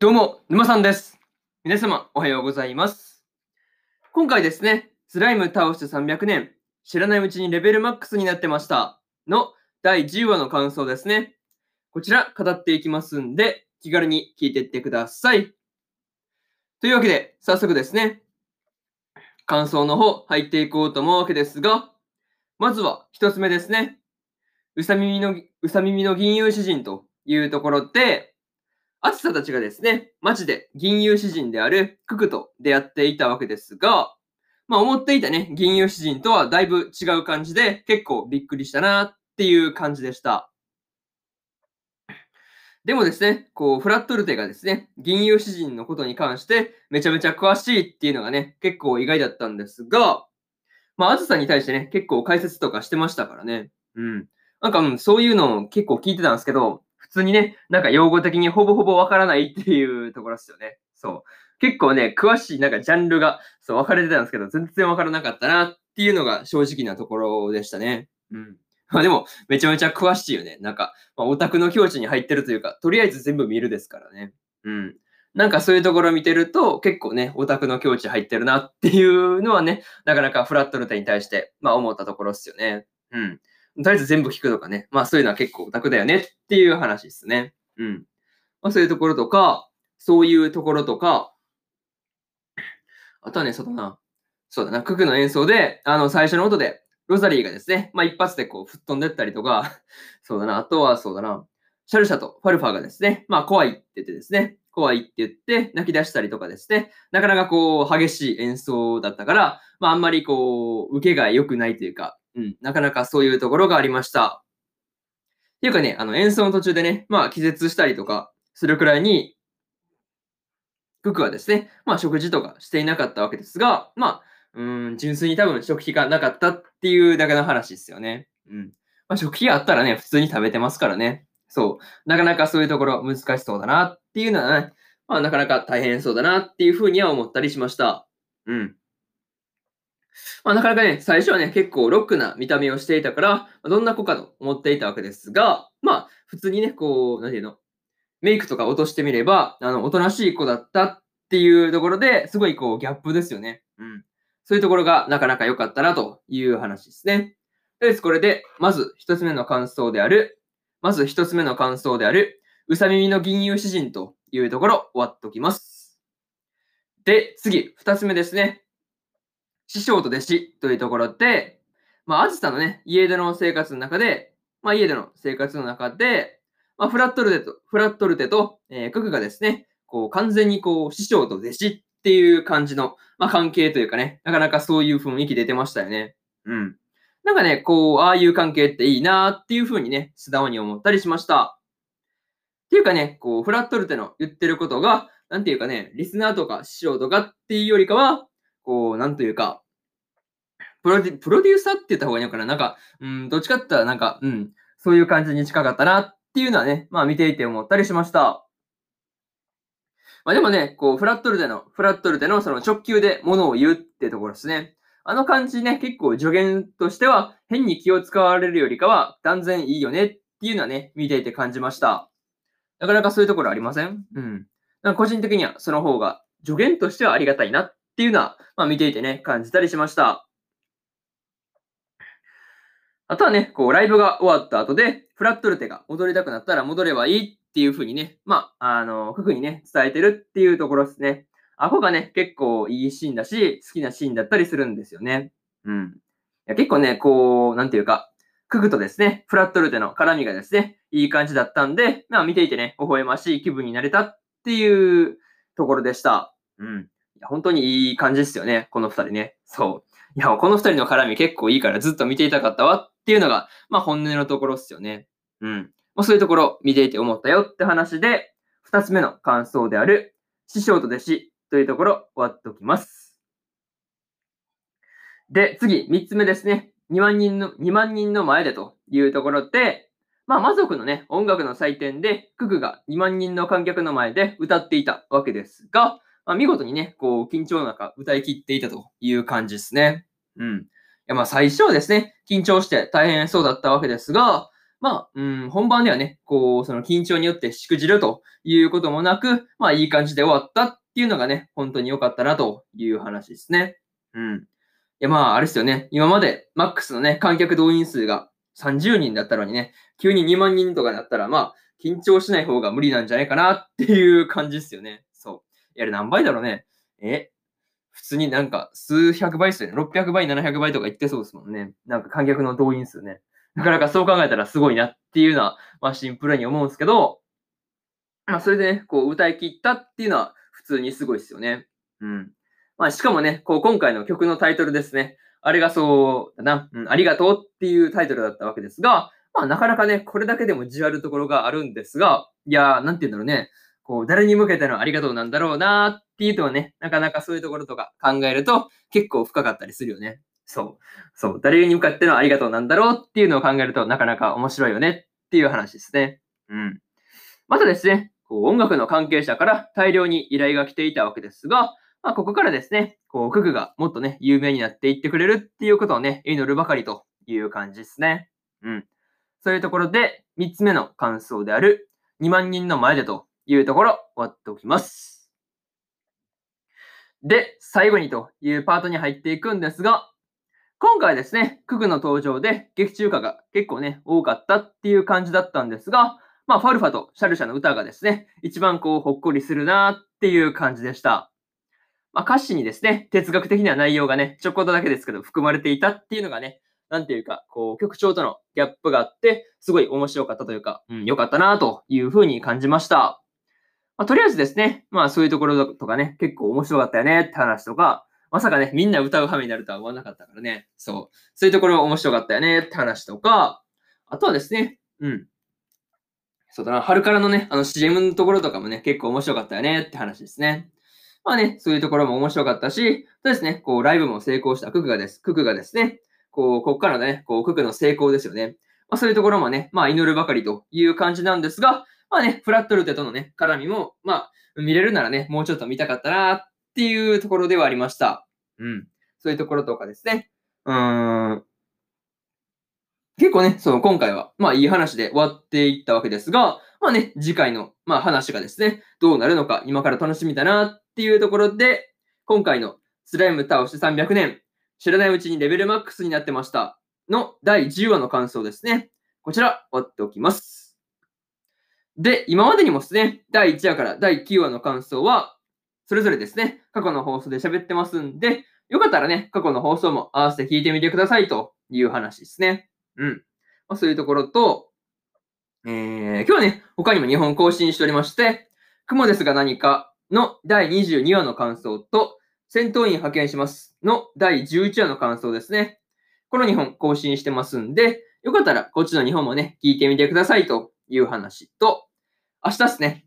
どうも、沼さんです。皆様、おはようございます。今回ですね、スライム倒して300年、知らないうちにレベルマックスになってましたの第10話の感想ですね。こちら、語っていきますんで、気軽に聞いていってください。というわけで、早速ですね、感想の方入っていこうと思うわけですが、まずは一つ目ですね。うさ耳の、うさ耳の銀融詩人というところで、アツサたちがですね、街で銀融詩人であるククと出会っていたわけですが、まあ思っていたね、銀融詩人とはだいぶ違う感じで結構びっくりしたなっていう感じでした。でもですね、こう、フラットルテがですね、銀融詩人のことに関してめちゃめちゃ詳しいっていうのがね、結構意外だったんですが、まあ、アツサに対してね、結構解説とかしてましたからね。うん。なんか、うん、そういうのを結構聞いてたんですけど、普通にね、なんか用語的にほぼほぼわからないっていうところですよね。そう。結構ね、詳しいなんかジャンルがそう分かれてたんですけど、全然わからなかったなっていうのが正直なところでしたね。うん。まあでも、めちゃめちゃ詳しいよね。なんか、まあ、オタクの境地に入ってるというか、とりあえず全部見るですからね。うん。なんかそういうところ見てると、結構ね、オタクの境地入ってるなっていうのはね、なかなかフラットルテに対して、まあ思ったところですよね。うん。とりあえず全部聞くとかね。まあそういうのは結構オタクだよねっていう話ですね。うん。まあそういうところとか、そういうところとか、あとはね、そうだな。そうだな。ククの演奏で、あの、最初の音で、ロザリーがですね、まあ一発でこう吹っ飛んでったりとか、そうだな。あとはそうだな。シャルシャとファルファがですね、まあ怖いって言ってですね、怖いって言って泣き出したりとかですね、なかなかこう激しい演奏だったから、まああんまりこう受けが良くないというか、うん、なかなかそういうところがありました。っていうかね、あの演奏の途中でね、まあ気絶したりとかするくらいに、ククはですね、まあ食事とかしていなかったわけですが、まあ、うん、純粋に多分食費がなかったっていうだけの話ですよね。うん。まあ食費があったらね、普通に食べてますからね。そう。なかなかそういうところ難しそうだなっていうのはね、まあなかなか大変そうだなっていうふうには思ったりしました。うん。まあなかなかね、最初はね、結構ロックな見た目をしていたから、どんな子かと思っていたわけですが、まあ普通にね、こう、なんていうの、メイクとか落としてみれば、あの、おとなしい子だったっていうところで、すごいこう、ギャップですよね。うん。そういうところがなかなか良かったなという話ですね。とりあえずこれで、まず一つ目の感想である、まず一つ目の感想である、うさ耳の銀融詩人というところ終わっときます。で、次、二つ目ですね。師匠と弟子というところで、まあ、あずさのね、家での生活の中で、まあ、家での生活の中で、まあ、フラットルテと、フラットルテと、えー、ククがですね、こう、完全にこう、師匠と弟子っていう感じの、まあ、関係というかね、なかなかそういう雰囲気出てましたよね。うん。なんかね、こう、ああいう関係っていいなーっていうふうにね、素直に思ったりしました。っていうかね、こう、フラットルテの言ってることが、なんていうかね、リスナーとか師匠とかっていうよりかは、こう、なんというか、プロデュプロデューサーって言った方がいいのかな？なんか、うん、どっちかって言ったらなんか、うん、そういう感じに近かったなっていうのはね、まあ見ていて思ったりしました。まあでもね、こう、フラットルテの、フラットルテのその直球で物を言うってところですね。あの感じね、結構助言としては、変に気を使われるよりかは断然いいよねっていうのはね、見ていて感じました。なかなかそういうところありません？うん。なんか個人的にはその方が助言としてはありがたいなっていうのは、まあ見ていてね、感じたりしました。あとはね、こう、ライブが終わった後で、フラットルテが戻りたくなったら戻ればいいっていう風にね、まあ、あの、ククにね、伝えてるっていうところですね。アホがね、結構いいシーンだし、好きなシーンだったりするんですよね。うん。いや結構ね、こう、なんていうか、ククとですね、フラットルテの絡みがですね、いい感じだったんで、まあ見ていてね、微笑ましい気分になれたっていうところでした。うん。本当にいい感じですよね、この二人ね。そう。いや、この二人の絡み結構いいからずっと見ていたかったわっていうのが、まあ本音のところですよね。うん。まあそういうところ見ていて思ったよって話で、二つ目の感想である、師匠と弟子というところ終わっておきます。で、次、三つ目ですね。2万人の、2万人の前でというところで、まあ、魔族のね、音楽の祭典で、ククが2万人の観客の前で歌っていたわけですが、まあ、見事にね、こう、緊張の中、歌い切っていたという感じですね。うん。いや、まあ、最初はですね、緊張して大変そうだったわけですが、まあ、うん、本番ではね、こう、その緊張によってしくじるということもなく、まあ、いい感じで終わったっていうのがね、本当に良かったなという話ですね。うん。いや、まあ、あれですよね。今まで、マックスのね、観客動員数が30人だったのにね、急に2万人とかだったら、まあ、緊張しない方が無理なんじゃないかなっていう感じですよね。いや、何倍だろうね。え？普通になんか数百倍ですよね。600倍、700倍とか言ってそうですもんね。なんか観客の動員数ね。なかなかそう考えたらすごいなっていうのは、まあシンプルに思うんですけど、まあそれでね、こう歌い切ったっていうのは普通にすごいですよね。うん。まあしかもね、こう今回の曲のタイトルですね。あれがそうだな、うん、ありがとうっていうタイトルだったわけですが、まあなかなかね、これだけでもじわるところがあるんですが、いやー、なんて言うんだろうね。こう、誰に向けてのありがとうなんだろうなっていうとね、なかなかそういうところとか考えると結構深かったりするよね。そう。そう。誰に向かってのありがとうなんだろうっていうのを考えるとなかなか面白いよねっていう話ですね。うん。またですね、こう音楽の関係者から大量に依頼が来ていたわけですが、まあ、ここからですね、こう、ククがもっとね、有名になっていってくれるっていうことをね、祈るばかりという感じですね。うん。そういうところで、3つ目の感想である、2万人の前でというところ、終わっておきます。で、最後にというパートに入っていくんですが、今回ですね、クグの登場で劇中歌が結構ね、多かったっていう感じだったんですが、まあ、ファルファとシャルシャの歌がですね、一番こう、ほっこりするなっていう感じでした。まあ、歌詞にですね、哲学的な内容がね、ちょこっとだけですけど、含まれていたっていうのがね、なんていうか、こう、曲調とのギャップがあって、すごい面白かったというか、うん、良かったなというふうに感じました。まあ、とりあえずですね、まあそういうところとかね、結構面白かったよねって話とか、まさかね、みんな歌う羽目になるとは思わなかったからね、そう。そういうところ面白かったよねって話とか、あとはですね、うん。そうだな、春からのね、あの CM のところとかもね、結構面白かったよねって話ですね。まあね、そういうところも面白かったし、そうですね、こう、ライブも成功したククがです。ククがですね、こう、こっからのね、こう、ククの成功ですよね。まあそういうところもね、まあ祈るばかりという感じなんですが、まあね、フラットルテとのね、絡みも、まあ、見れるならね、もうちょっと見たかったなっていうところではありました。うん。そういうところとかですね。うーん。結構ね、その今回は、まあいい話で終わっていったわけですが、まあね、次回の、まあ話がですね、どうなるのか今から楽しみだなっていうところで、今回のスライム倒して300年、知らないうちにレベルマックスになってましたの第10話の感想ですね。こちら、終わっておきます。で、今までにもですね、第1話から第9話の感想は、それぞれですね、過去の放送で喋ってますんで、よかったらね、過去の放送も合わせて聞いてみてくださいという話ですね。うん。まあ、そういうところと、えー、今日はね、他にも2本更新しておりまして、雲ですが何かの第22話の感想と、戦闘員派遣しますの第11話の感想ですね。この2本更新してますんで、よかったらこっちの2本もね、聞いてみてくださいという話と、明日ですね、